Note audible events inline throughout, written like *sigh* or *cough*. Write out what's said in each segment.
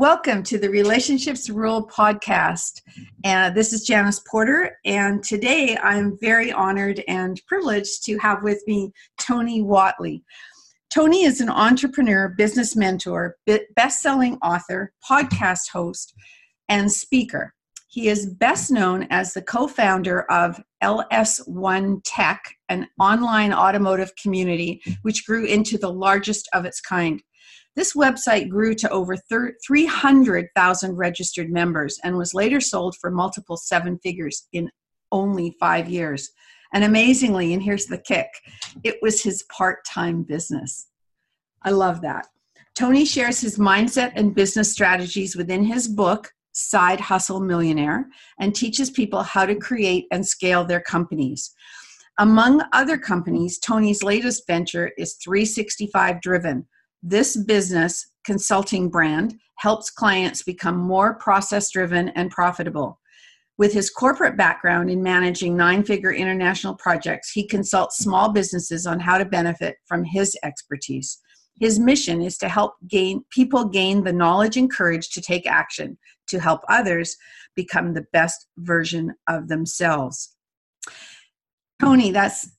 Welcome to the Relationships Rule podcast. Uh, this is Janice Porter, and today I'm very honored and privileged to have with me Tony Whatley. Tony is an entrepreneur, business mentor, best selling author, podcast host, and speaker. He is best known as the co founder of LS1 Tech, an online automotive community which grew into the largest of its kind. This website grew to over 300,000 registered members and was later sold for multiple seven figures in only five years. And amazingly, and here's the kick it was his part time business. I love that. Tony shares his mindset and business strategies within his book, Side Hustle Millionaire, and teaches people how to create and scale their companies. Among other companies, Tony's latest venture is 365 Driven. This business consulting brand helps clients become more process driven and profitable. With his corporate background in managing nine figure international projects, he consults small businesses on how to benefit from his expertise. His mission is to help gain people gain the knowledge and courage to take action to help others become the best version of themselves. Tony, that's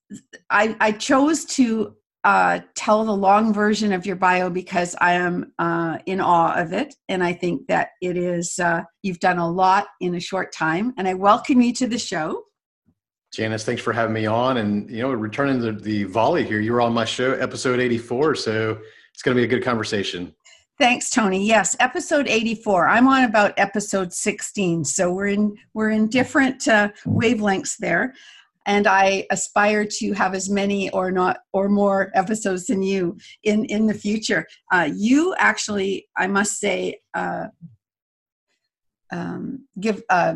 I, I chose to uh, tell the long version of your bio because I am uh, in awe of it, and I think that it is uh, you've done a lot in a short time. And I welcome you to the show. Janice, thanks for having me on, and you know, returning the, the volley here. You were on my show, episode eighty four, so it's going to be a good conversation. Thanks, Tony. Yes, episode 84. I'm on about episode 16, so we're in we're in different uh, wavelengths there and I aspire to have as many or not or more episodes than you in in the future. Uh, you actually, I must say, uh, um, give uh,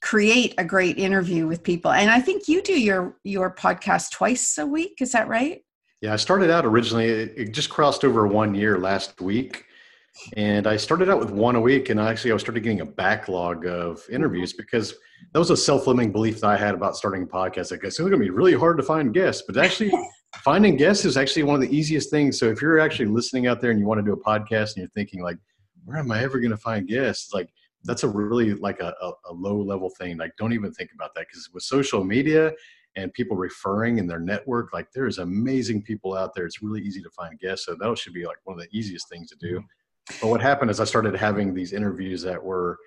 create a great interview with people, and I think you do your your podcast twice a week. Is that right? Yeah, I started out originally. It just crossed over one year last week. And I started out with one a week, and actually, I started getting a backlog of interviews mm-hmm. because that was a self-limiting belief that I had about starting a podcast. I guess it's going to be really hard to find guests, but actually, *laughs* finding guests is actually one of the easiest things. So if you're actually listening out there and you want to do a podcast and you're thinking like, where am I ever going to find guests? Like that's a really like a, a, a low level thing. Like don't even think about that because with social media and people referring in their network, like there's amazing people out there. It's really easy to find guests. So that should be like one of the easiest things to do. Mm-hmm. But what happened is I started having these interviews that were,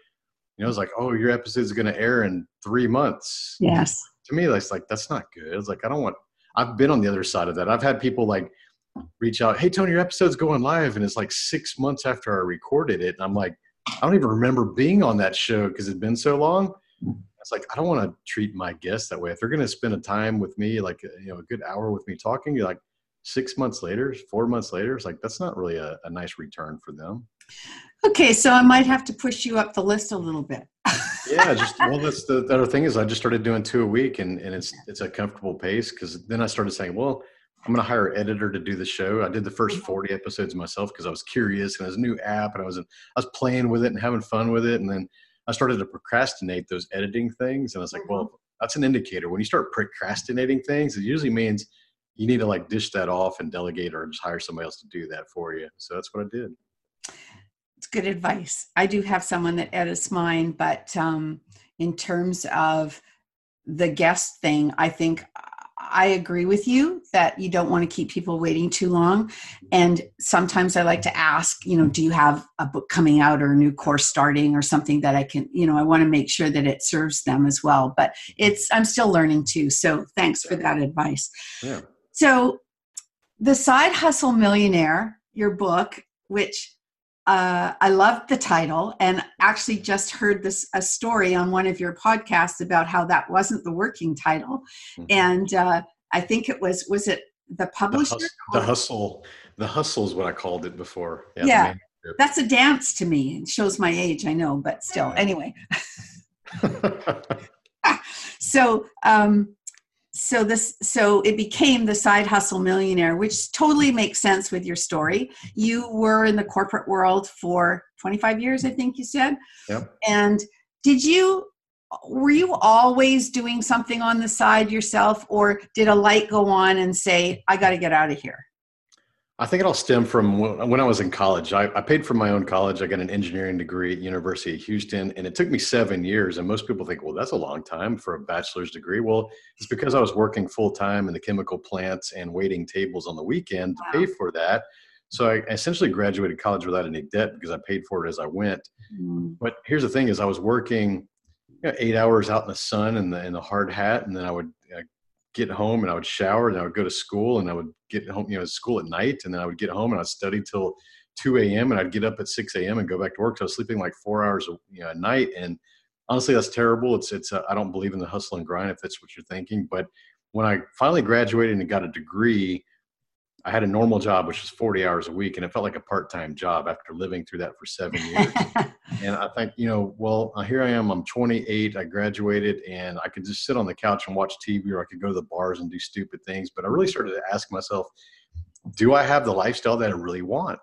you know, it's like, oh, your episode is going to air in three months. Yes. To me, that's like, that's not good. It's like, I don't want, I've been on the other side of that. I've had people like reach out, hey, Tony, your episode's going live. And it's like six months after I recorded it. And I'm like, I don't even remember being on that show because it's been so long. It's like, I don't want to treat my guests that way. If they're going to spend a time with me, like, you know, a good hour with me talking, you're like, six months later, four months later, it's like that's not really a, a nice return for them. Okay, so I might have to push you up the list a little bit. yeah, just *laughs* well, that's the, the, other thing is I just started doing two a week, and and it's it's a comfortable pace because then I started saying, well, I'm going to hire an editor to do the show. I did the first mm-hmm. 40 episodes myself because I was curious and it was a new app, and I was I was playing with it and having fun with it, and then I started to procrastinate those editing things, and I was like, well, mm-hmm. that's an indicator. When you start procrastinating things, it usually means you need to like dish that off and delegate or just hire somebody else to do that for you. So that's what I did. It's good advice. I do have someone that edits mine, but um, in terms of the guest thing, I think I agree with you that you don't want to keep people waiting too long. And sometimes I like to ask, you know, do you have a book coming out or a new course starting or something that I can, you know, I want to make sure that it serves them as well. But it's, I'm still learning too. So thanks for that advice. Yeah. So, The Side Hustle Millionaire, your book, which uh, I loved the title and actually just heard this a story on one of your podcasts about how that wasn't the working title. Mm-hmm. And uh, I think it was, was it the publisher. The, hus- the hustle. The hustle is what I called it before. Yeah, yeah that's a dance to me. It shows my age, I know, but still. Anyway. *laughs* *laughs* so um, so this so it became the side hustle millionaire which totally makes sense with your story. You were in the corporate world for 25 years i think you said. Yep. and did you were you always doing something on the side yourself or did a light go on and say i got to get out of here I think it all stemmed from when I was in college. I, I, paid for my own college. I got an engineering degree at University of Houston, and it took me seven years. And most people think, well, that's a long time for a bachelor's degree. Well, it's because I was working full time in the chemical plants and waiting tables on the weekend to pay for that. So I essentially graduated college without any debt because I paid for it as I went. Mm. But here's the thing: is I was working you know, eight hours out in the sun and the in the hard hat, and then I would get home and I would shower and I would go to school and I would get home, you know, school at night and then I would get home and I'd study till 2 a.m. and I'd get up at 6 a.m. and go back to work. So I was sleeping like four hours a, you know, a night. And honestly, that's terrible. It's, it's, uh, I don't believe in the hustle and grind if that's what you're thinking. But when I finally graduated and got a degree, I had a normal job, which was 40 hours a week, and it felt like a part-time job after living through that for seven years. *laughs* and I think, you know, well, uh, here I am. I'm 28. I graduated, and I could just sit on the couch and watch TV, or I could go to the bars and do stupid things. But I really started to ask myself, do I have the lifestyle that I really want?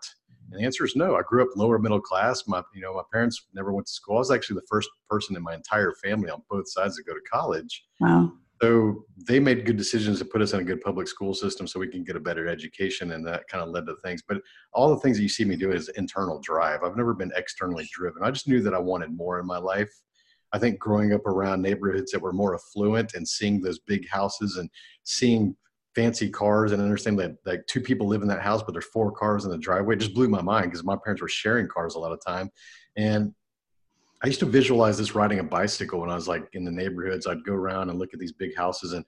And the answer is no. I grew up lower middle class. My, you know, my parents never went to school. I was actually the first person in my entire family on both sides to go to college. Wow so they made good decisions to put us in a good public school system so we can get a better education and that kind of led to things. But all the things that you see me do is internal drive. I've never been externally driven. I just knew that i wanted more in my life. I think growing up around neighborhoods that were more affluent and seeing those big houses and seeing fancy cars and understanding that like two people live in that house but there's four cars in the driveway just blew my mind because my parents were sharing cars a lot of time. And I used to visualize this riding a bicycle when I was like in the neighborhoods. I'd go around and look at these big houses and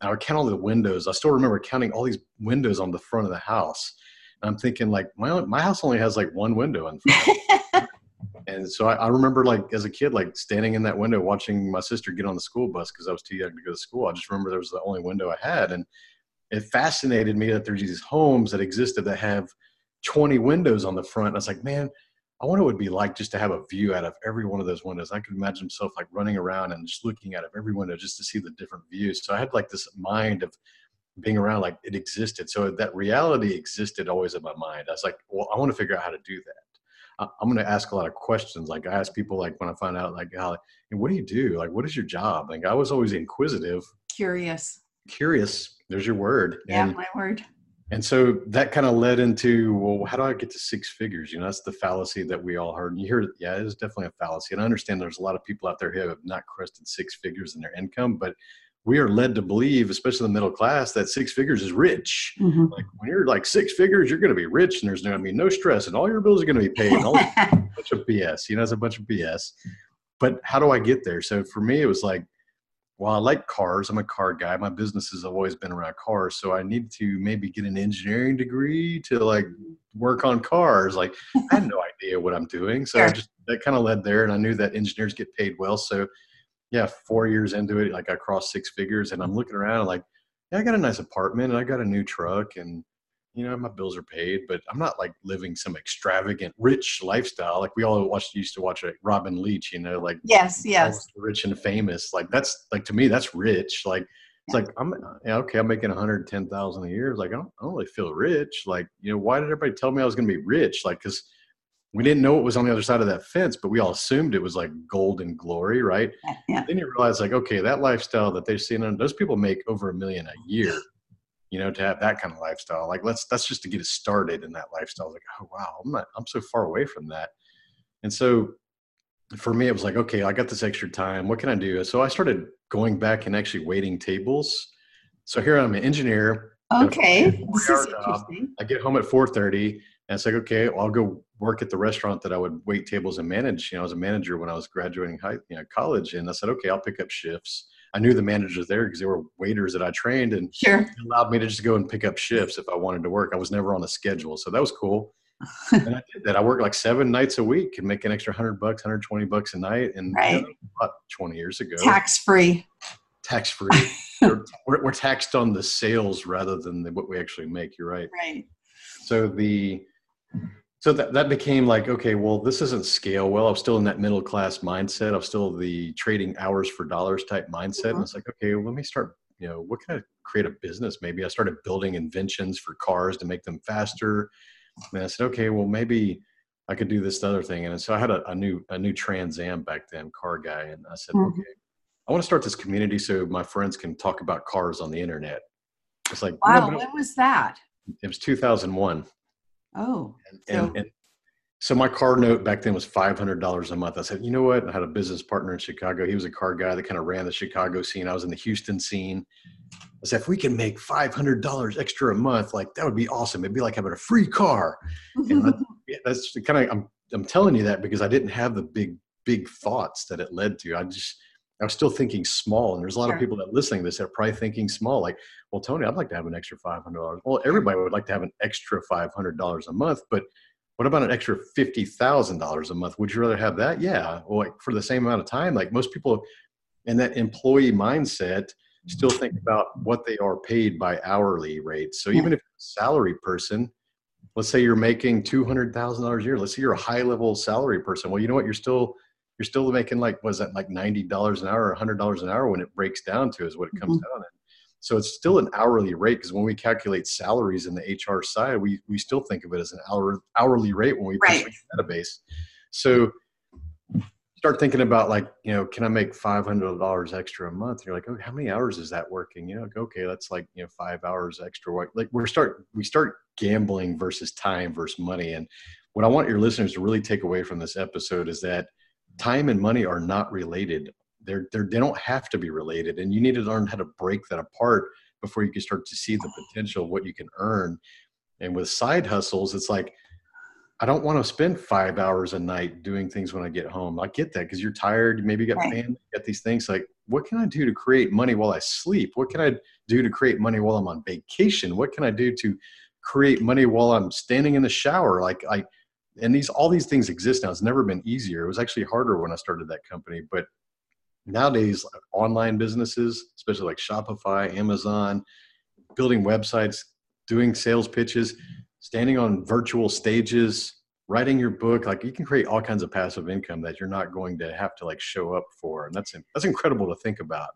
I would count all the windows. I still remember counting all these windows on the front of the house. And I'm thinking like my my house only has like one window in front. *laughs* and so I, I, remember like as a kid like standing in that window watching my sister get on the school bus because I was too young to go to school. I just remember there was the only window I had, and it fascinated me that there's these homes that existed that have 20 windows on the front. And I was like, man, I wonder what it would be like just to have a view out of every one of those windows. I could imagine myself like running around and just looking out of every window just to see the different views. So I had like this mind of being around like it existed. So that reality existed always in my mind. I was like, well, I want to figure out how to do that. I'm going to ask a lot of questions. Like I ask people like when I find out like how, what do you do? Like, what is your job? Like I was always inquisitive. Curious. Curious. There's your word. Yeah, and, my word and so that kind of led into well how do i get to six figures? You know that's the fallacy that we all heard. And you hear yeah it is definitely a fallacy. And i understand there's a lot of people out there who have not crested six figures in their income but we are led to believe especially the middle class that six figures is rich. Mm-hmm. like when you're like six figures you're going to be rich and there's going to be no stress and all your bills are going to be paid and all a *laughs* bunch of bs you know it's a bunch of bs but how do i get there? So for me it was like well, I like cars. I'm a car guy. My business has always been around cars. So I need to maybe get an engineering degree to like work on cars. Like I had no idea what I'm doing. So sure. just that kind of led there. And I knew that engineers get paid well. So yeah, four years into it, like I crossed six figures and I'm looking around like, yeah, I got a nice apartment and I got a new truck and you know, my bills are paid, but I'm not like living some extravagant rich lifestyle. Like we all watched, used to watch like Robin Leach, you know, like yes, yes, rich and famous. Like that's like to me, that's rich. Like it's yeah. like I'm yeah, okay. I'm making 110,000 a year. Like I don't, I don't really feel rich. Like you know, why did everybody tell me I was going to be rich? Like because we didn't know what was on the other side of that fence, but we all assumed it was like gold and glory, right? Yeah. Then you realize like, okay, that lifestyle that they've seen, those people make over a million a year you know, to have that kind of lifestyle. Like let's that's just to get us started in that lifestyle. Like, oh wow, I'm not I'm so far away from that. And so for me, it was like, okay, I got this extra time. What can I do? So I started going back and actually waiting tables. So here I'm an engineer. Okay. This is um, interesting. I get home at 4:30 and it's like, okay, well, I'll go work at the restaurant that I would wait tables and manage. You know, I was a manager when I was graduating high, you know, college. And I said, okay, I'll pick up shifts. I knew the managers there because they were waiters that I trained and sure. allowed me to just go and pick up shifts if I wanted to work. I was never on a schedule. So that was cool. *laughs* and I did that. I worked like seven nights a week and make an extra hundred bucks, 120 bucks a night. And right. you know, about 20 years ago. Tax free. tax free. *laughs* we're, we're, taxed on the sales rather than the, what we actually make. You're right. Right. So the so that, that became like okay well this doesn't scale well. I'm still in that middle class mindset. I'm still the trading hours for dollars type mindset. Mm-hmm. and it's like okay well, let me start you know what can i create a business? Maybe i started building inventions for cars to make them faster. And i said okay well maybe i could do this other thing. And so i had a, a new a new trans am back then car guy. And i said mm-hmm. okay i want to start this community so my friends can talk about cars on the internet. It's like wow when was that? it was 2001 Oh, and, so. And, and, so my car note back then was five hundred dollars a month. I said, you know what? I had a business partner in Chicago. He was a car guy that kind of ran the Chicago scene. I was in the Houston scene. I said, if we can make five hundred dollars extra a month, like that would be awesome. It'd be like having a free car. and *laughs* that's kind of I'm I'm telling you that because I didn't have the big big thoughts that it led to. I just I was still thinking small, and there's a lot sure. of people that listening to this that are probably thinking small. Like, well, Tony, I'd like to have an extra five hundred dollars. Well, everybody would like to have an extra five hundred dollars a month, but what about an extra fifty thousand dollars a month? Would you rather have that? Yeah, well, like for the same amount of time. Like most people in that employee mindset still mm-hmm. think about what they are paid by hourly rates. So even if you're a salary person, let's say you're making two hundred thousand dollars a year. Let's say you're a high level salary person. Well, you know what? You're still you're still making like was that like ninety dollars an hour or hundred dollars an hour when it breaks down to is what it comes mm-hmm. down to. So it's still an hourly rate because when we calculate salaries in the HR side, we we still think of it as an hour, hourly rate when we right. the database. So start thinking about like you know can i make $500 extra a month and you're like oh how many hours is that working you know like, okay that's like you know five hours extra like we're start we start gambling versus time versus money and what i want your listeners to really take away from this episode is that time and money are not related. They're, they're, they don't have to be related. And you need to learn how to break that apart before you can start to see the potential what you can earn. And with side hustles, it's like, I don't want to spend five hours a night doing things when I get home. I get that because you're tired. Maybe you got family, you got these things. Like, what can I do to create money while I sleep? What can I do to create money while I'm on vacation? What can I do to create money while I'm standing in the shower? Like, I, and these all these things exist now. It's never been easier. It was actually harder when I started that company, but nowadays online businesses, especially like Shopify, Amazon, building websites, doing sales pitches, standing on virtual stages, writing your book, like you can create all kinds of passive income that you're not going to have to like show up for, and that's that's incredible to think about.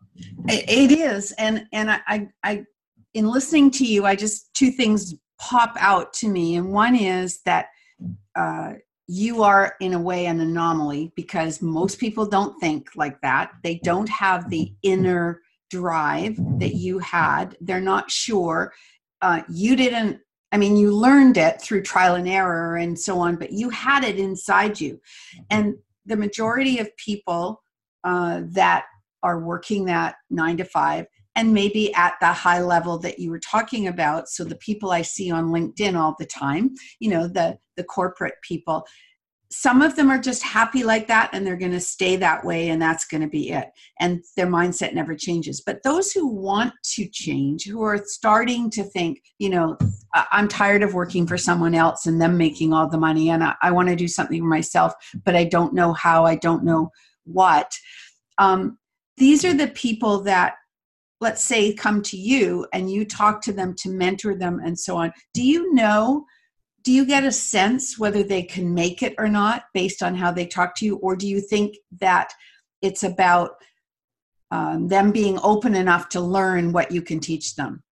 It is, and and I I, in listening to you, I just two things pop out to me, and one is that uh, you are in a way an anomaly because most people don't think like that. They don't have the inner drive that you had. They're not sure. Uh, you didn't i mean you learned it through trial and error and so on but you had it inside you. And the majority of people uh, that are working that nine to five and maybe at the high level that you were talking about so the people i see on linkedin all the time you know the the corporate people some of them are just happy like that and they're going to stay that way and that's going to be it. And their mindset never changes. But those who want to change who are starting to think you know i'm tired of working for someone else and them making all the money and i, I want to do something for myself but i don't know how i don't know what um, these are the people that let's say come to you and you talk to them to mentor them and so on. Do you know do you get a sense whether they can make it or not based on how they talk to you? Or do you think that it's about um, them being open enough to learn what you can teach them?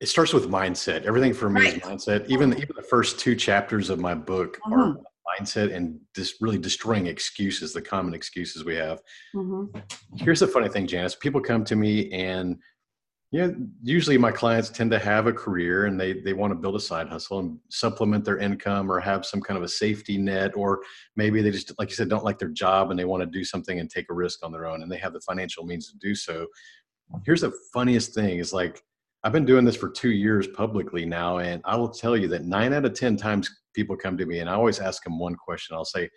It starts with mindset. Everything for me right. is mindset. Even even the first two chapters of my book mm-hmm. are mindset and just really destroying excuses, the common excuses we have. Mm-hmm. Here's the funny thing, Janice. People come to me and you know, usually my clients tend to have a career and they they want to build a side hustle and supplement their income or have some kind of a safety net or maybe they just like you said don't like their job and they want to do something and take a risk on their own and they have the financial means to do so. Here's the funniest thing is like I've been doing this for 2 years publicly now and I will tell you that 9 out of 10 times people come to me and I always ask them one question. I'll say,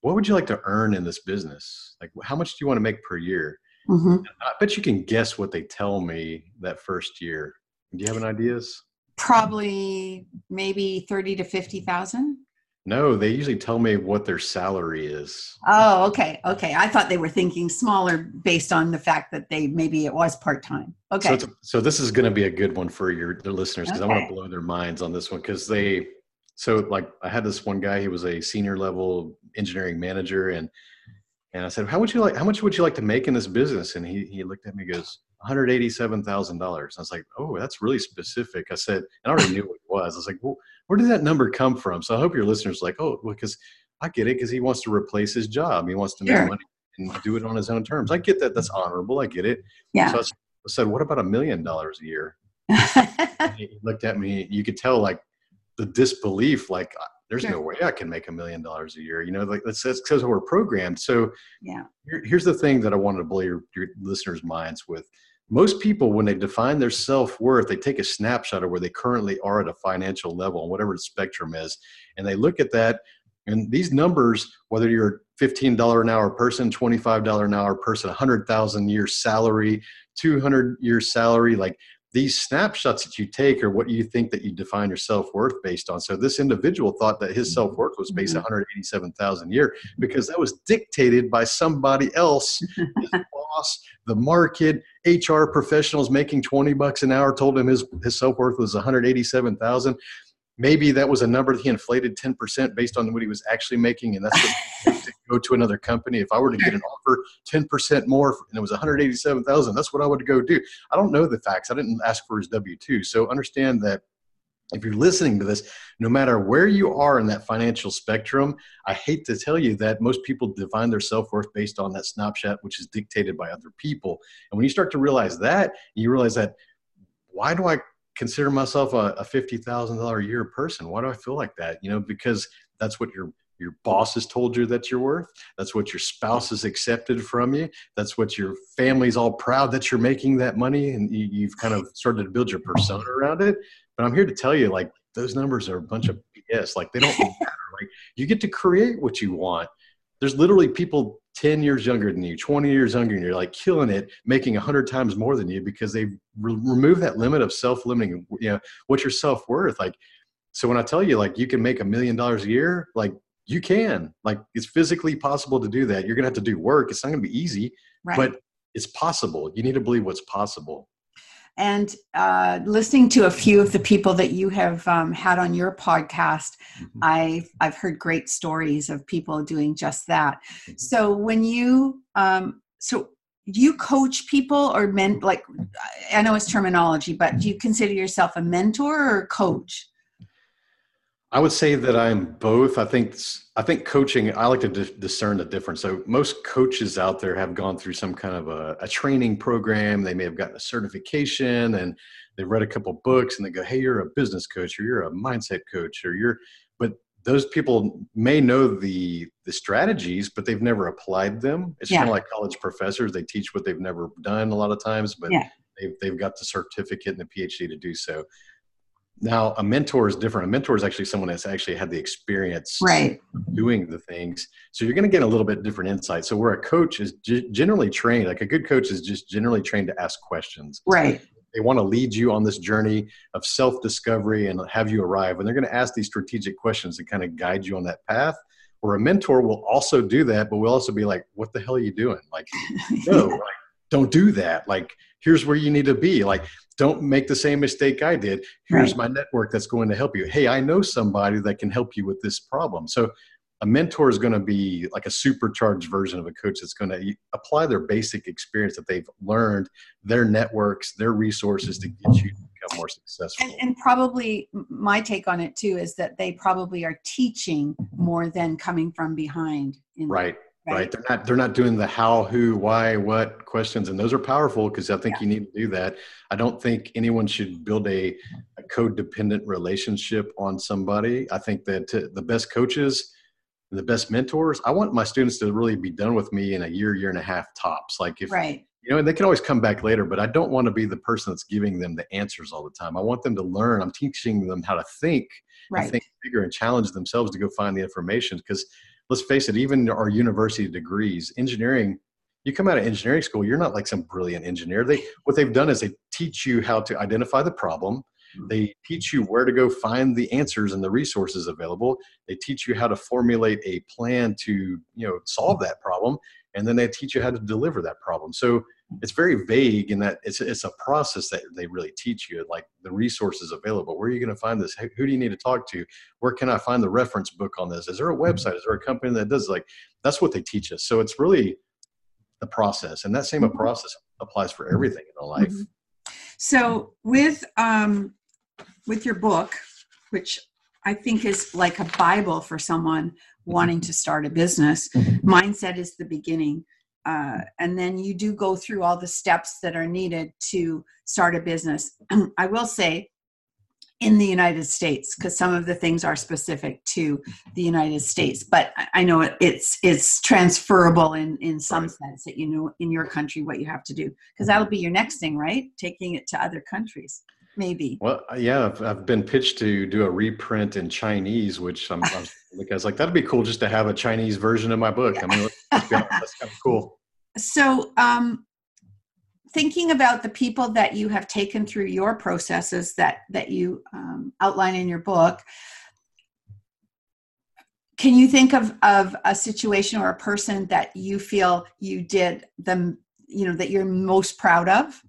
what would you like to earn in this business? Like, how much do you want to make per year? Mm-hmm. I bet you can guess what they tell me that first year. Do you have any ideas? Probably maybe 30 to 50,000. No, they usually tell me what their salary is. Oh, okay, okay. I thought they were thinking smaller based on the fact that they maybe it was part time. Okay. So, so this is going to be a good one for your the listeners because Okay. I want to blow their minds on this one because they. So like I had this one guy. He was a senior level engineering manager, and and I said, "How would you like? How much would you like to make in this business?" And he he looked at me, and goes, "One hundred eighty-seven thousand dollars." I was like, "Oh, that's really specific." I said, and I already knew what it was. I was like, "Well, where did that number come from?" So I hope your listeners like, "Oh, because I get it because he wants to replace his job. He wants to make Sure. money and do it on his own terms. I get that. That's honorable. I get it." yeah. So I said, "What about a million dollars a year?" *laughs* He looked at me. You could tell like the disbelief. Like, "Uh, there's Sure. no way I can make a million dollars a year. You know, like that's that's because we're programmed. So yeah. here, here's the thing that I wanted to blow your, your listeners' minds with. Most people, when they define their self worth, they take a snapshot of where they currently are at a financial level, whatever the spectrum is, and they look at that. And these numbers, whether you're a $15 an hour person, $25 an hour person, 100,000 year salary, 200 year salary, like these snapshots that you take are what you think that you define your self-worth based on. So this individual thought that his mm-hmm. self-worth was based mm-hmm. on 187,000 a year because that was dictated by somebody else, his *laughs* boss, the market, HR professionals making 20 bucks an hour told him his, his self-worth was 187,000. Maybe that was a number that he inflated 10% based on what he was actually making. And that's what *laughs* go to another company. If I were to get an offer 10% more and it was 187,000, that's what I would go do. I don't know the facts. I didn't ask for his W 2. So understand that if you're listening to this, no matter where you are in that financial spectrum, I hate to tell you that most people define their self worth based on that snapshot, which is dictated by other people. And when you start to realize that, you realize that why do I consider myself a, a $50,000 a year person? Why do I feel like that? You know, because that's what your your boss has told you that you're worth. That's what your spouse has accepted from you. That's what your family's all proud that you're making that money, and you, you've kind of started to build your persona around it. But I'm here to tell you, like those numbers are a bunch of BS. Like they don't *laughs* matter. Like you get to create what you want. There's literally people 10 years younger than you, 20 years younger than you're like killing it, making 100 times more than you because they've re- removed that limit of self-limiting. You know, what's your self-worth? Like, so when I tell you, like, you can make a million dollars a year, like you can, like, it's physically possible to do that. You're gonna have to do work. It's not gonna be easy, Right. but it's possible. You need to believe what's possible. and uh, listening to a few of the people that you have um, had on your podcast, Mhm. I've I've heard great stories of people doing just that. Mhm. So when you um, so do you coach people or men like I know it's terminology, but do you consider yourself a mentor or a coach? I would say that I'm both. I think I think coaching. I like to dis- discern the difference. So most coaches out there have gone through some kind of a, a training program. They may have gotten a certification and they've read a couple books and they go, "Hey, you're a business coach, or you're a mindset coach, or you're." But those people may know the the strategies, but they've never applied them. It's Yeah. kind of like college professors. They teach what they've never done a lot of times, but Yeah. they've they've got the certificate and the PhD to do so. Now, a mentor is different. A mentor is actually someone that's actually had the experience Right. doing the things. So you're going to get a little bit different insight. So where a coach is ge- generally trained, like a good coach is just generally trained to ask questions. Right. They want to lead you on this journey of self-discovery and have you arrive. And they're going to ask these strategic questions to kind of guide you on that path. Or a mentor will also do that, but we'll also be like, "What the hell are you doing?" Like, no, *laughs* like, don't do that. Like, here's where you need to be. Like, don't make the same mistake I did. Here's my network that's going to help you. Hey, I know somebody that can help you with this problem. So, a mentor is going to be like a supercharged version of a coach that's going to apply their basic experience that they've learned, their networks, their resources to get you to become more successful. and, and probably my take on it too is that they probably are teaching more than coming from behind. In, right. Right. They're not they're not doing the how, who, why, what questions. And those are powerful because I think you need to do that. I don't think anyone should build a, a codependent relationship on somebody. I think that uh, the best coaches, and the best mentors, I want my students to really be done with me in a year, year and a half tops. Like if Right. you know, and they can always come back later, but I don't want to be the person that's giving them the answers all the time. I want them to learn. I'm teaching them how to think and think bigger and challenge themselves to go find the information. Because let's face it, even our university degrees, engineering, you come out of engineering school, you're not like some brilliant engineer. They what they've done is they teach you how to identify the problem, hmm. They teach you where to go find the answers and the resources available. They teach you how to formulate a plan to, you know, solve that problem, and then they teach you how to deliver that problem. So it's very vague in that it's it's a process that they really teach you, like the resources available. Where are you going to find this? Who do you need to talk to? Where can I find the reference book on this? Is there a website? Is there a company that does like? That's what they teach us. So it's really the process, and that same mm-hmm. process applies for everything in our life. Mm-hmm. So with um, with your book, which I think is like a Bible for someone wanting to start a business, mm-hmm. mindset is the beginning. Uh, and then you do go through all the steps that are needed to start a business. *clears throat* I will say, in the United States, because some of the things are specific to the United States, but I know it's it's transferable in in some right. sense that you know in your country what you have to do, because that'll be your next thing, right? Taking it to other countries maybe. Well, uh, yeah, I've, I've been pitched to do a reprint in Chinese, which I'm, I'm like, I was like, that'd be cool just to have a Chinese version of my book. Yeah. I mean, that's kind of cool. So, um, thinking about the people that you have taken through your processes that that you um, outline in your book, can you think of of a situation or a person that you feel you did them, you know, that you're most proud of?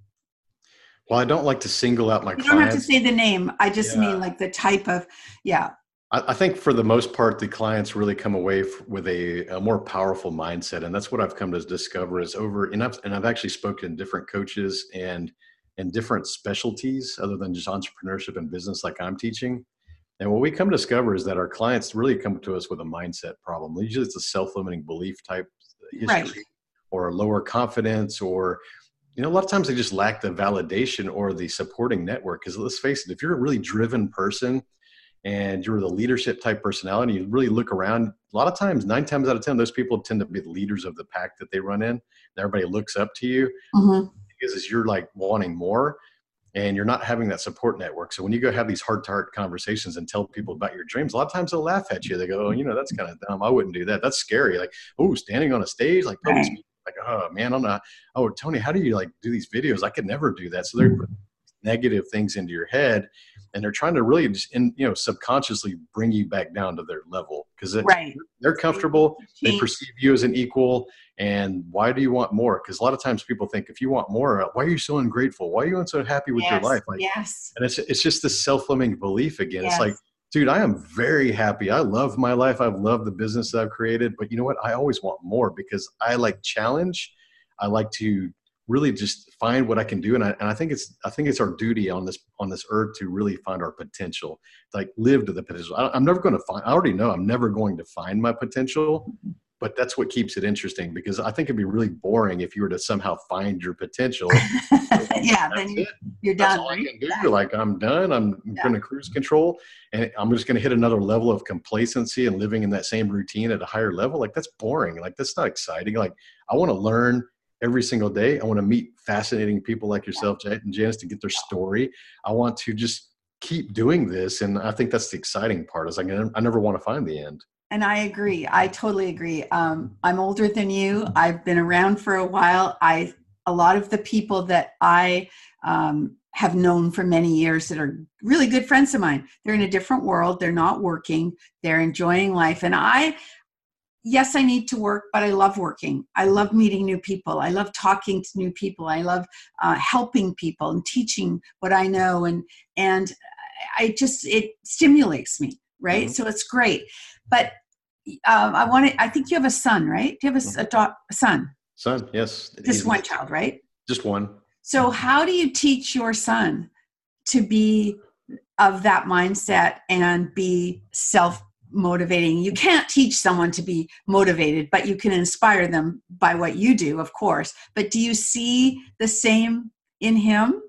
Well, I don't like to single out my. You don't clients. have to say the name. I just yeah. mean like the type of, yeah. I, think for the most part, the clients really come away with a, a, more powerful mindset, and that's what I've come to discover is over. And I've and I've actually spoken to different coaches and and different specialties other than just entrepreneurship and business, like I'm teaching. And what we come to discover is that our clients really come to us with a mindset problem. Usually, it's a self-limiting belief type history, right. or lower confidence, or you know, a lot of times they just lack the validation or the supporting network. Because let's face it, if you're a really driven person and you're the leadership type personality, you really look around. A lot of times, nine times out of ten, those people tend to be the leaders of the pack that they run in. Everybody looks up to you mm-hmm. because you're like wanting more and you're not having that support network. So when you go have these heart to heart conversations and tell people about your dreams, a lot of times they'll laugh at you. They go, oh, you know, that's kind of dumb. I wouldn't do that. That's scary. Like, oh, standing on a stage, like speaking *clears throat* like, oh man, I'm not. Oh, Tony, how do you like do these videos? I could never do that. So they're negative things into your head, and they're trying to really just, in, you know, subconsciously bring you back down to their level because right. they're comfortable. They perceive you as an equal. And why do you want more? Because a lot of times people think if you want more, uh, why are you so ungrateful? Why are you so happy with yes. your life? Like, yes. And it's it's just this self-limiting belief again. Yes. It's like dude, I am very happy. I love my life. I've loved the business that I've created, but you know what? I always want more because I like challenge. I like to really just find what I can do. And I, and I think it's, I think it's our duty on this, on this earth to really find our potential, like live to the potential. I, I'm never going to find, I already know I'm never going to find my potential, but that's what keeps it interesting because I think it'd be really boring if you were to somehow find your potential. *laughs* yeah, then you, you're done. Right? I can do. Like I'm done. I'm yeah. going to cruise control, and I'm just going to hit another level of complacency and living in that same routine at a higher level. Like that's boring. Like that's not exciting. Like I want to learn every single day. I want to meet fascinating people like yourself, yeah. and Janice, to get their story. I want to just keep doing this, and I think that's the exciting part. Is like I never want to find the end. And I agree. I totally agree. Um, I'm older than you. I've been around for a while. I a lot of the people that I um, have known for many years that are really good friends of mine. They're in a different world. They're not working. They're enjoying life. And I, yes, I need to work, but I love working. I love meeting new people. I love talking to new people. I love uh, helping people and teaching what I know. And and I just it stimulates me, right? Mm-hmm. So it's great. But um, I want to. I think you have a son, right? Do you have a, mm-hmm. a, a son? Son, yes. Just He's, one child, right? Just one. So, how do you teach your son to be of that mindset and be self motivating? You can't teach someone to be motivated, but you can inspire them by what you do, of course. But do you see the same in him?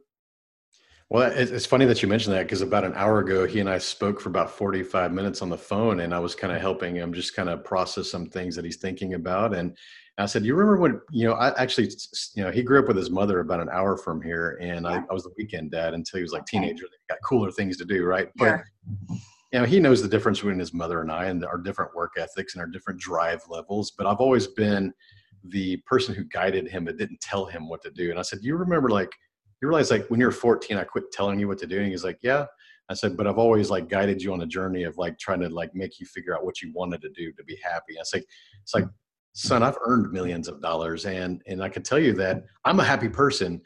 Well, it's funny that you mentioned that because about an hour ago, he and I spoke for about 45 minutes on the phone, and I was kind of helping him just kind of process some things that he's thinking about. And I said, "You remember when you know? I actually, you know, he grew up with his mother about an hour from here, and I, I was the weekend dad until he was like teenager. They got cooler things to do, right? But you know, he knows the difference between his mother and I, and our different work ethics and our different drive levels. But I've always been the person who guided him, but didn't tell him what to do. And I said, "You remember like?" you realize like when you're 14, I quit telling you what to do. And he's like, yeah. I said, but I've always like guided you on a journey of like trying to like make you figure out what you wanted to do to be happy. I say, it's like, son, I've earned millions of dollars and and I can tell you that I'm a happy person,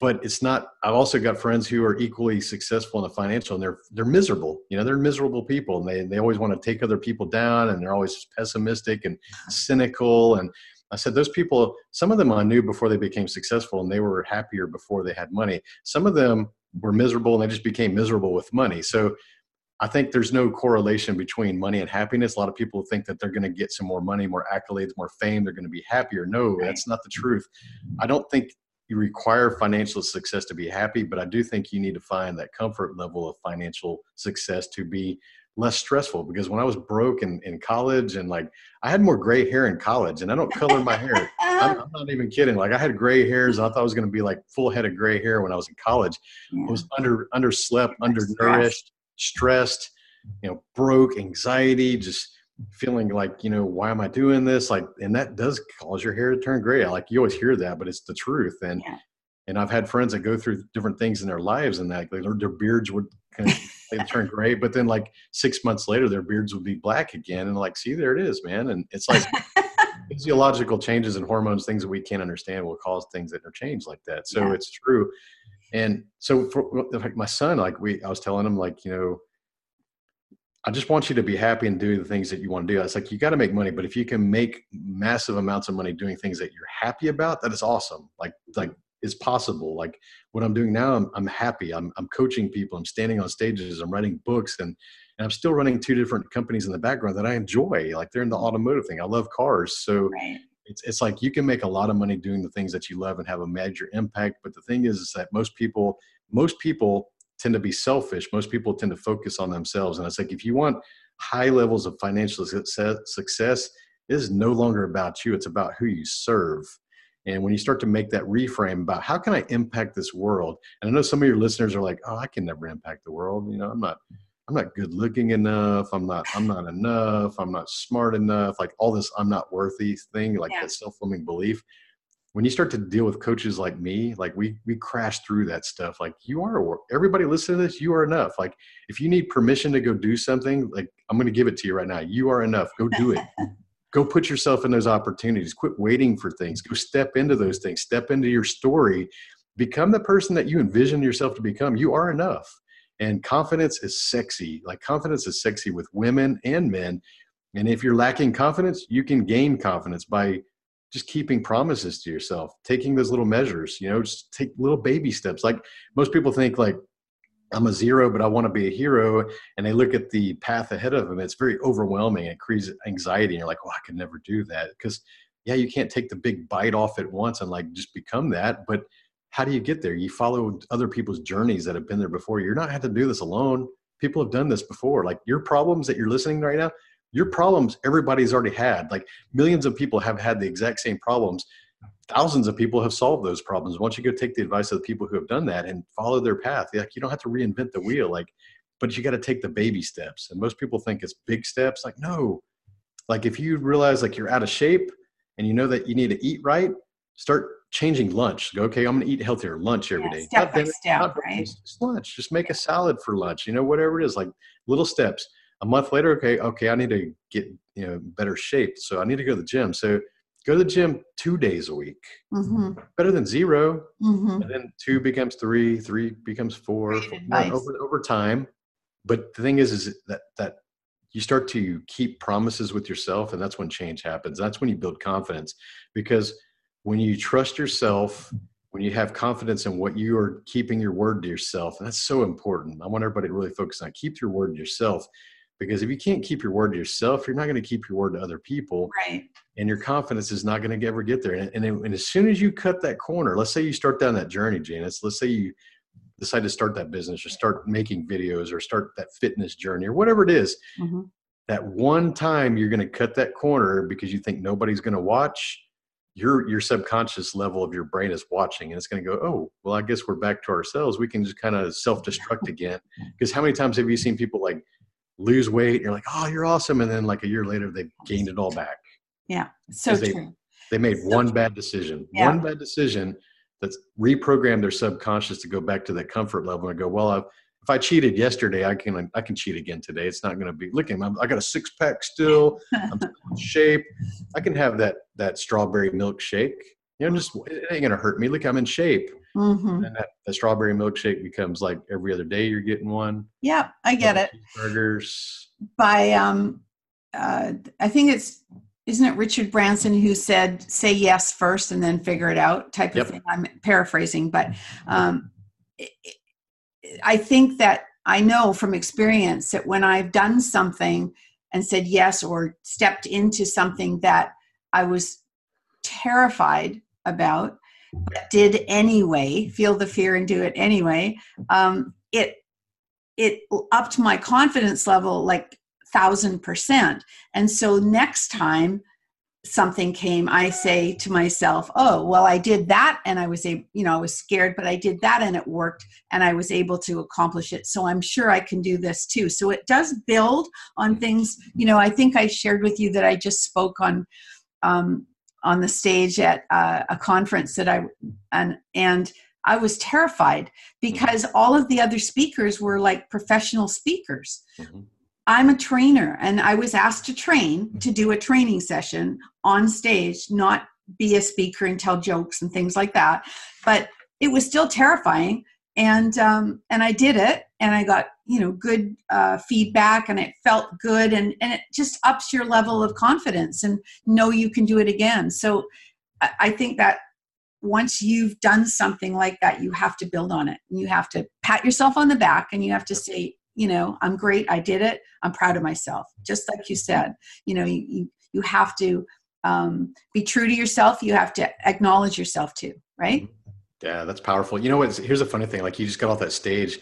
but it's not I've also got friends who are equally successful in the financial and they're they're miserable. You know, they're miserable people and they they always want to take other people down and they're always pessimistic and uh-huh. cynical and I said those people, some of them I knew before they became successful and they were happier before they had money. Some of them were miserable and they just became miserable with money. So I think there's no correlation between money and happiness. A lot of people think that they're going to get some more money, more accolades, more fame, they're going to be happier. No, that's not the truth. I don't think you require financial success to be happy, but I do think you need to find that comfort level of financial success to be less stressful because when I was broke in, in college and like I had more gray hair in college and I don't color my hair. *laughs* Uh-huh. I'm, I'm, not even kidding. Like I had gray hairs. I thought I was going to be like full head of gray hair when I was in college. Yeah. I was under underslept, undernourished, stressed, you know, broke, anxiety, just feeling like, you know, why am I doing this? Like, and that does cause your hair to turn gray. Like you always hear that, but it's the truth. And yeah. and I've had friends that go through different things in their lives and that like, their beards would kind of *laughs* they turn gray, but then like six months later, their beards would be black again. And like, see, there it is, man. And it's like *laughs* physiological changes in hormones, things that we can't understand will cause things that are changed like that. So yeah. it's true. And so for like my son, like we, I was telling him like, you know, I just want you to be happy and do the things that you want to do. It's like you got to make money, but if you can make massive amounts of money doing things that you're happy about, that is awesome. Like like is possible. Like what I'm doing now, I'm, I'm happy. I'm, I'm coaching people. I'm standing on stages. I'm writing books, and and I'm still running two different companies in the background that I enjoy. Like they're in the automotive thing. I love cars, so right. it's it's like you can make a lot of money doing the things that you love and have a major impact. But the thing is, is that most people most people tend to be selfish. Most people tend to focus on themselves, and it's like if you want high levels of financial success, success it is no longer about you. It's about who you serve. And when you start to make that reframe about how can I impact this world, and I know some of your listeners are like, "Oh, I can never impact the world." You know, I'm not, I'm not good looking enough. I'm not, I'm not enough. I'm not smart enough. Like all this, I'm not worthy thing, like yeah. that self-limiting belief. When you start to deal with coaches like me, like we we crash through that stuff. Like you are, everybody listen to this. You are enough. Like if you need permission to go do something, like I'm going to give it to you right now. You are enough. Go do it. *laughs* go put yourself in those opportunities quit waiting for things go step into those things step into your story become the person that you envision yourself to become you are enough and confidence is sexy like confidence is sexy with women and men and if you're lacking confidence you can gain confidence by just keeping promises to yourself taking those little measures you know just take little baby steps like most people think like I'm a zero, but I want to be a hero. And they look at the path ahead of them. It's very overwhelming. It creates anxiety. And you're like, well, I can never do that. Because, yeah, you can't take the big bite off at once and like just become that. But how do you get there? You follow other people's journeys that have been there before. You're not had to do this alone. People have done this before. Like your problems that you're listening to right now, your problems everybody's already had. Like millions of people have had the exact same problems thousands of people have solved those problems. Once you go take the advice of the people who have done that and follow their path, like you don't have to reinvent the wheel. Like, but you got to take the baby steps. And most people think it's big steps. Like, no. Like if you realize like you're out of shape and you know that you need to eat right, start changing lunch. Go, okay, I'm gonna eat healthier lunch every yeah, day. Step not by step, right? Just lunch. Just make a salad for lunch. You know, whatever it is, like little steps. A month later, okay, okay, I need to get you know better shape. So I need to go to the gym. So go to the gym two days a week mm-hmm. better than 0 mm-hmm. and then two becomes three three becomes four, four over, over time but the thing is is that that you start to keep promises with yourself and that's when change happens that's when you build confidence because when you trust yourself when you have confidence in what you are keeping your word to yourself and that's so important i want everybody to really focus on keep your word to yourself because if you can't keep your word to yourself you're not going to keep your word to other people right. and your confidence is not going to ever get there. And, and, and, as soon as you cut that corner let's say you start down that journey janice let's say you decide to start that business or start making videos or start that fitness journey or whatever it is, mm-hmm. that one time you're going to cut that corner because you think nobody's going to watch your your subconscious level of your brain is watching and it's going to go oh well i guess we're back to ourselves. We can just kind of self-destruct *laughs* again. Because how many times have you seen people like lose weight. You're like, oh, you're awesome. And then like a year later, they've gained it all back. Yeah. So they, true. They made so one true. bad decision. Yeah. One bad decision that's reprogrammed their subconscious to go back to that comfort level and go, well, I've, if I cheated yesterday, I can I can cheat again today. It's not going to be Look at him. I got a six pack still. I'm still in *laughs* shape. I can have that that strawberry milkshake. You know, just it ain't going to hurt me. Look, I'm in shape. Mm-hmm. And that, the strawberry milkshake becomes like every other day you're getting one. Yeah, I get it. Burgers. By um, uh, I think it's isn't it Richard Branson who said say yes first and then figure it out type of yep. thing. I'm paraphrasing, but um, it, I think that I know from experience that when I've done something and said yes or stepped into something that I was terrified about, did anyway, feel the fear and do it anyway, um, it it upped my confidence level like thousand percent. And so next time something came, I say to myself, oh, well, I did that and I was a you know, I was scared, but I did that and it worked and I was able to accomplish it. So I'm sure I can do this too. So it does build on things. You know, I think I shared with you that I just spoke on, um, on the stage at uh, a conference that I, and, and, I was terrified because all of the other speakers were like professional speakers. Mm-hmm. I'm a trainer and I was asked to train to do a training session on stage, not be a speaker and tell jokes and things like that. But it was still terrifying. And um, and I did it, and I got you know good uh, feedback, and it felt good, and and it just ups your level of confidence, and know you can do it again. So I, I think that once you've done something like that, you have to build on it. And you have to pat yourself on the back, and you have to say, you know i'm great i did it i'm proud of myself just like you said you know you you, you have to um, be true to yourself you have to acknowledge yourself too right mm-hmm. Yeah that's powerful. You know what here's a funny thing like you just got off that stage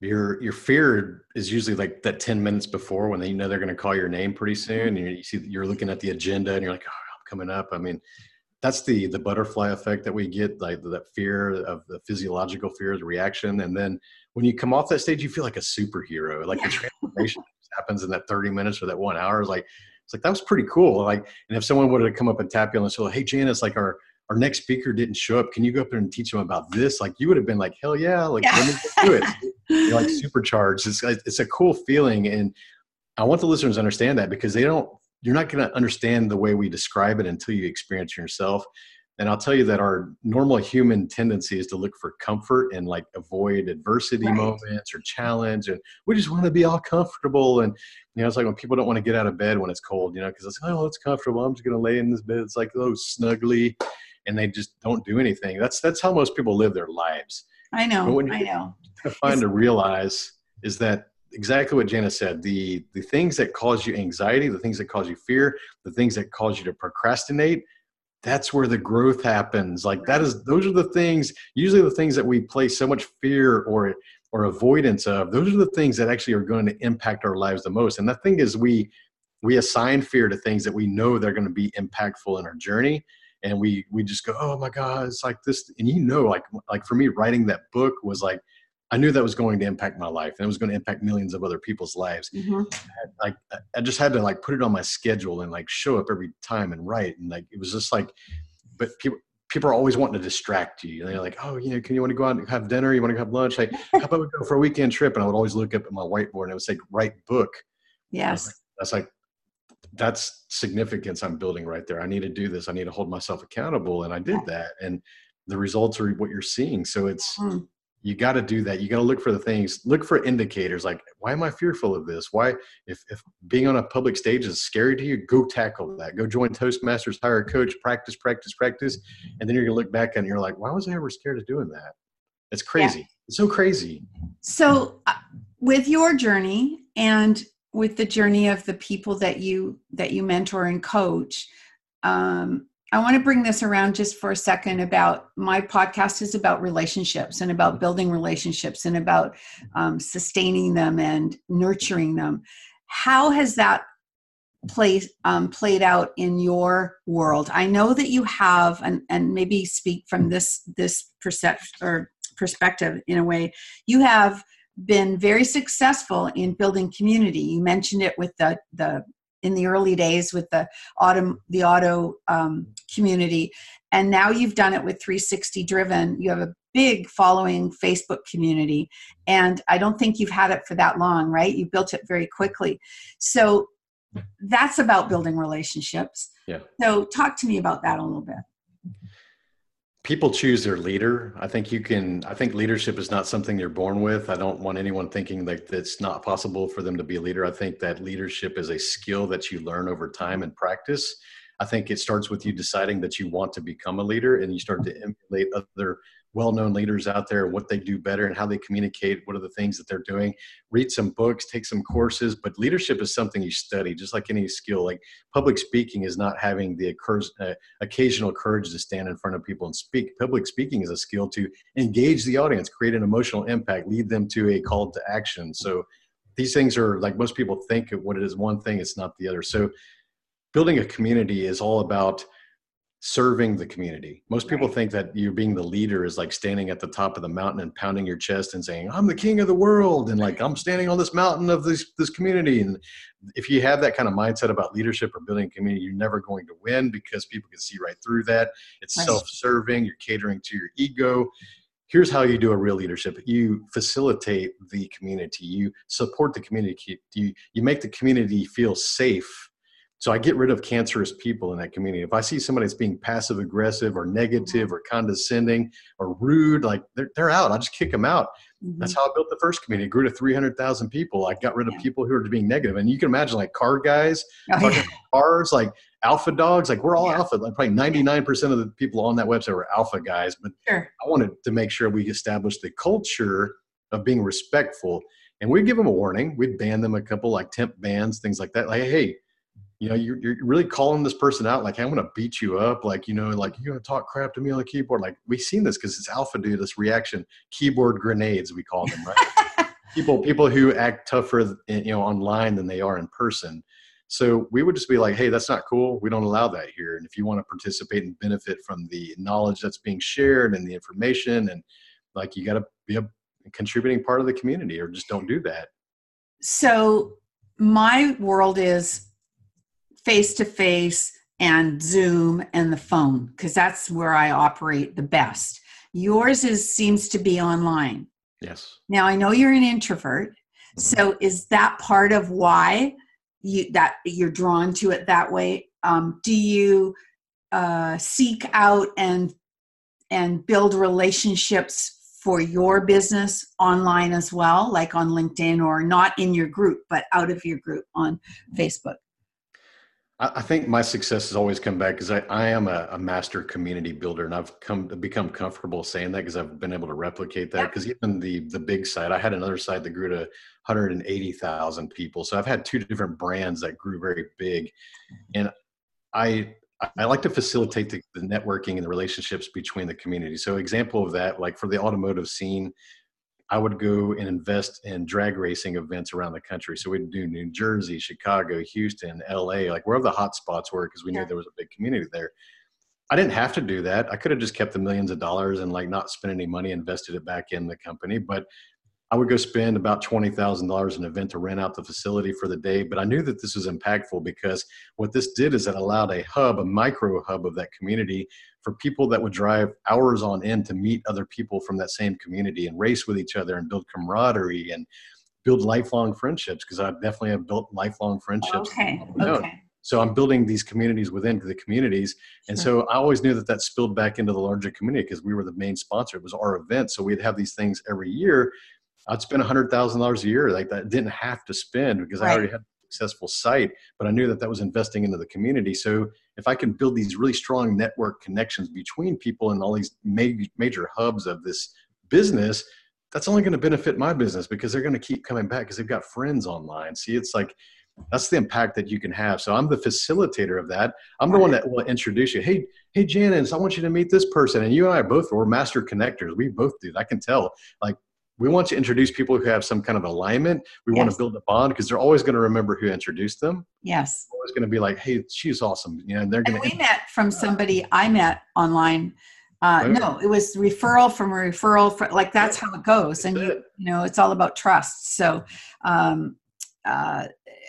your your fear is usually like that 10 minutes before when they know they're going to call your name pretty mm-hmm. soon and you see you're looking at the agenda and you're like oh i'm coming up. I mean that's the the butterfly effect that we get like that fear of the physiological fear the reaction and then when you come off that stage you feel like a superhero like the *laughs* transformation happens in that 30 minutes or that one hour is like it's like that was pretty cool like and if someone would have come up and tap you on the shoulder hey janice like our our next speaker didn't show up can you go up there and teach them about this like you would have been like hell yeah like yeah. let me do it *laughs* you're like supercharged it's it's a cool feeling and i want the listeners to understand that because they don't you're not going to understand the way we describe it until you experience it yourself. And I'll tell you that our normal human tendency is to look for comfort and like avoid adversity right. moments or challenge. And we just want to be all comfortable. And, you know, it's like when people don't want to get out of bed when it's cold, you know, because it's, like, oh, it's comfortable. I'm just going to lay in this bed. It's like, oh, snuggly. And they just don't do anything. That's, that's how most people live their lives. I know. I know. Find to realize is that exactly what Janice said. The the things that cause you anxiety, the things that cause you fear, the things that cause you to procrastinate, that's where the growth happens. Like that is those are the things, usually the things that we place so much fear or or avoidance of, those are the things that actually are going to impact our lives the most. And the thing is we we assign fear to things that we know they're going to be impactful in our journey and we we just go oh my god it's like this and you know like like for me writing that book was like I knew that was going to impact my life and it was going to impact millions of other people's lives. Mm-hmm. Like I just had to like put it on my schedule and like show up every time and write. And like, it was just like, but people, people are always wanting to distract you. They're like, oh, you know, can you want to go out and have dinner? You want to have lunch? Like, *laughs* how about we go for a weekend trip? And I would always look up at my whiteboard and it would say, write book. Yes. That's like, that's significance I'm building right there. I need to do this. I need to hold myself accountable. And I did that. And the results are what you're seeing. So it's, mm you got to do that you got to look for the things look for indicators like why am i fearful of this why if, if being on a public stage is scary to you go tackle that go join toastmasters hire a coach practice practice practice and then you're going to look back and you're like why was i ever scared of doing that it's crazy yeah. it's so crazy so uh, with your journey and with the journey of the people that you that you mentor and coach um, I want to bring this around just for a second about my podcast is about relationships and about building relationships and about um, sustaining them and nurturing them. How has that played um, played out in your world? I know that you have, and and maybe speak from this this perception or perspective in a way. You have been very successful in building community. You mentioned it with the the in the early days with the auto the auto um, community. And now you've done it with 365 driven. You have a big following facebook community. And i don't think you've had it for that long right? You built it very quickly. So that's about building relationships. Yeah. So talk to me about that a little bit people choose their leader. I think you can i think leadership is not something you're born with. I don't want anyone thinking that it's not possible for them to be a leader. I think that leadership is a skill that you learn over time and practice. I think it starts with you deciding that you want to become a leader and you start to emulate other well-known leaders out there what they do better and how they communicate what are the things that they're doing. Read some books take some courses but leadership is something you study just like any skill. Like public speaking is not having the uh, occasional courage to stand in front of people and speak. Public speaking is a skill to engage the audience create an emotional impact lead them to a call to action. So these things are like most people think of what it is one thing it's not the other. So building a community is all about serving the community. Most people right. think that you being the leader is like standing at the top of the mountain and pounding your chest and saying, "I'm the king of the world," and like I'm standing on this mountain of this this community. And if you have that kind of mindset about leadership or building a community, you're never going to win because people can see right through that. It's right. self-serving. You're catering to your ego. Here's how you do a real leadership. You facilitate the community. You support the community. You you make the community feel safe so I get rid of cancerous people in that community. If I see somebody that's being passive aggressive or negative or condescending or rude, like they're, they're out. I just kick them out. Mm-hmm. That's how I built the first community. It grew to 300,000 people. I got rid of yeah. people who are being negative. And you can imagine like car guys, oh, yeah. cars, like alpha dogs, like we're all yeah. alpha. Like probably 99% of the people on that website were alpha guys. But sure. I wanted to make sure we established the culture of being respectful. And we'd give them a warning. We'd ban them a couple like temp bans, things like that. Like, hey, you know, you're, you're really calling this person out like, hey, I'm going to beat you up. Like, you know, like you're going to talk crap to me on the keyboard. Like we've seen this because it's alpha do this reaction, keyboard grenades, we call them, right? *laughs* people, people who act tougher, you know, online than they are in person. So we would just be like, hey, that's not cool. We don't allow that here. And if you want to participate and benefit from the knowledge that's being shared and the information, and like you got to be a contributing part of the community or just don't do that. So my world is face to face and Zoom and the phone because that's where I operate the best. Yours is seems to be online. Yes. Now I know you're an introvert. Mm-hmm. So is that part of why you that you're drawn to it that way? Um, do you uh, seek out and and build relationships for your business online as well, like on LinkedIn or not in your group, but out of your group on Facebook? I think my success has always come back because I, I am a, a, master community builder, and I've come become comfortable saying that because I've been able to replicate that. Because yeah. even the the big site, I had another site that grew to 180,000 people. So I've had two different brands that grew very big, mm-hmm. and I I like to facilitate the, the networking and the relationships between the community. So example of that, like for the automotive scene, I would go and invest in drag racing events around the country. So we'd do New Jersey, Chicago, Houston, LA, like wherever the hot spots were, because we yeah. knew there was a big community there. I didn't have to do that. I could have just kept the millions of dollars and like not spent any money, invested it back in the company. But I would go spend about twenty thousand dollars an event to rent out the facility for the day. But I knew that this was impactful because what this did is it allowed a hub, a micro hub of that community for people that would drive hours on end to meet other people from that same community and race with each other and build camaraderie and build lifelong friendships because I definitely have built lifelong friendships. Okay. Okay. So I'm building these communities within the communities, and so I always knew that that spilled back into the larger community because we were the main sponsor. It was our event, so we'd have these things every year. I'd spend a hundred thousand dollars a year like that. Didn't have to spend because right. I already had successful site, but I knew that that was investing into the community. So if I can build these really strong network connections between people and all these major, major hubs of this business, that's only going to benefit my business because they're going to keep coming back because they've got friends online. See, it's like that's the impact that you can have. So I'm the facilitator of that. I'm the one that will introduce you. Hey, hey, Janice, I want you to meet this person. And you and I both were master connectors. We both do. I can tell. Like we want to introduce people who have some kind of alignment. We yes. want to build a bond because they're always going to remember who introduced them. Yes. Always going to be like, hey, she's awesome. You know, and they're going to. We met from somebody I met online. Uh, okay. No, it was referral from a referral. For, like that's how it goes, and you, you know it's all about trust. So, um, uh,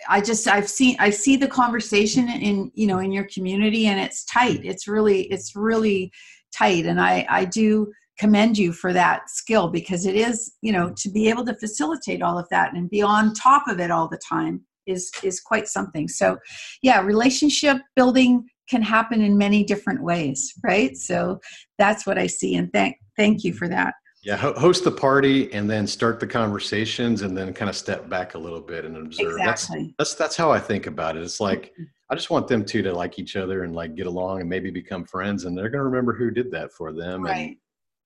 I just I've seen I see the conversation in you know in your community and it's tight. It's really it's really tight and I I do commend you for that skill because it is you know to be able to facilitate all of that and be on top of it all the time is is quite something. So yeah, relationship building can happen in many different ways, right? So that's what I see and thank thank you for that. Yeah, host the party and then start the conversations and then kind of step back a little bit and observe. Exactly. That's that's that's how I think about it. It's like mm-hmm. I just want them two to like each other and like get along and maybe become friends and they're going to remember who did that for them right. and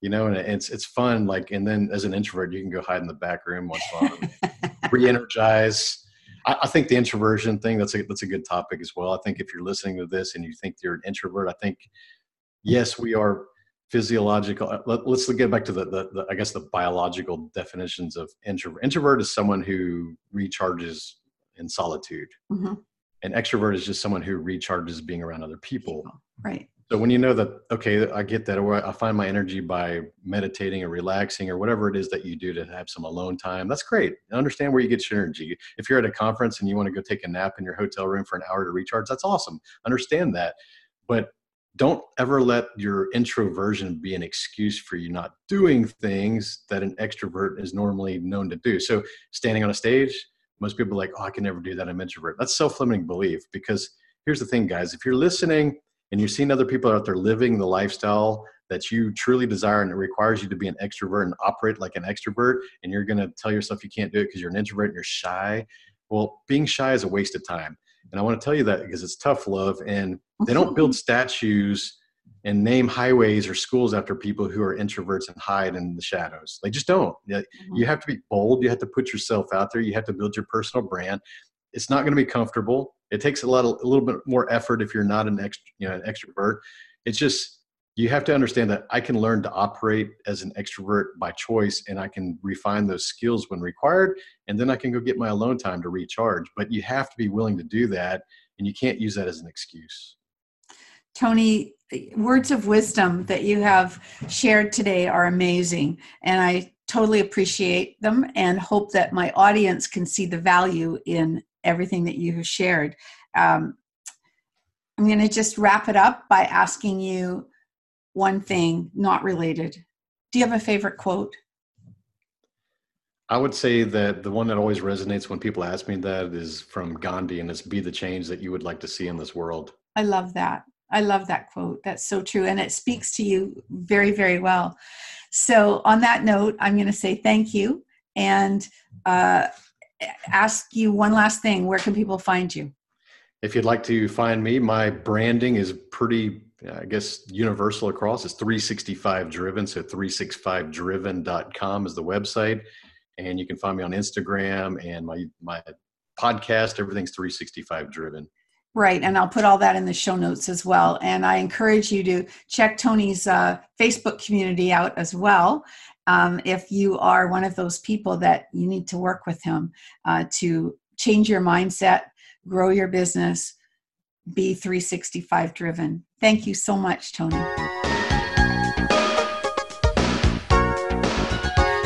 you know and it's it's fun like and then as an introvert you can go hide in the back room once fun *laughs* re-energize I, I think the introversion thing that's a that's a good topic as well. I think if you're listening to this and you think you're an introvert, I think yes, we are physiological. Uh, let, us get back to the, the, the, I guess the biological definitions of introvert. Introvert is someone who recharges in solitude. Mm-hmm. And extrovert is just someone who recharges being around other people. Right. So when you know that, okay, I get that, or I find my energy by meditating or relaxing or whatever it is that you do to have some alone time, that's great. understand where you get your energy. If you're at a conference and you want to go take a nap in your hotel room for an hour to recharge, that's awesome. Understand that. But don't ever let your introversion be an excuse for you not doing things that an extrovert is normally known to do. So standing on a stage, most people are like, oh, I can never do that. I'm introvert. That's self-limiting belief because here's the thing, guys. If you're listening and you're seeing other people out there living the lifestyle that you truly desire and it requires you to be an extrovert and operate like an extrovert and you're going to tell yourself you can't do it because you're an introvert and you're shy. Well being shy is a waste of time. And i want to tell you that because it's tough love and they don't build *laughs* statues and name highways or schools after people who are introverts and hide in the shadows. They just don't. Mm-hmm. you have to be bold. You have to put yourself out there. You have to build your personal brand. It's not going to be comfortable it takes a lot of, a little bit more effort if you're not an ext, you know an extrovert. It's just you have to understand that i can learn to operate as an extrovert by choice and i can refine those skills when required and then i can go get my alone time to recharge. But you have to be willing to do that and you can't use that as an excuse. Tony words of wisdom that you have shared today are amazing and i totally appreciate them and hope that my audience can see the value in everything that you have shared. Um, I'm going to just wrap it up by asking you one thing not related. Do you have a favorite quote? I would say that the one that always resonates when people ask me that is from Gandhi, and it's "Be the change that you would like to see in this world." I love that. I love that quote. That's so true, and it speaks to you very, very well. So, on that note, I'm going to say thank you, and uh, ask you one last thing. Where can people find you? If you'd like to find me my branding is pretty i guess universal across. It's 365 driven so 365driven.com is the website. And you can find me on instagram and my my podcast. Everything's 365 driven. Right, and I'll put all that in the show notes as well. And I encourage you to check Tony's uh, Facebook community out as well um, if you are one of those people that you need to work with him uh, to change your mindset, grow your business, be 365 driven. Thank you so much, Tony.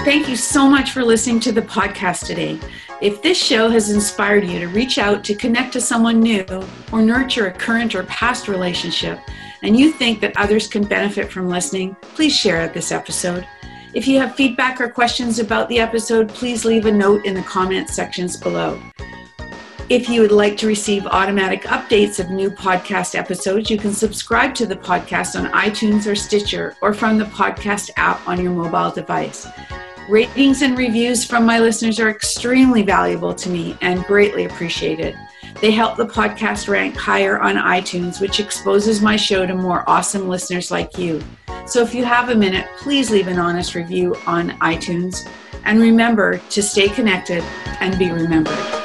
Thank you so much for listening to the podcast today. If this show has inspired you to reach out to connect to someone new or nurture a current or past relationship, and you think that others can benefit from listening, please share this episode. If you have feedback or questions about the episode, please leave a note in the comments sections below. If you would like to receive automatic updates of new podcast episodes, you can subscribe to the podcast on iTunes or Stitcher or from the podcast app on your mobile device. Ratings and reviews from my listeners are extremely valuable to me and greatly appreciated. They help the podcast rank higher on iTunes, which exposes my show to more awesome listeners like you. So if you have a minute, please leave an honest review on iTunes. And remember to stay connected and be remembered.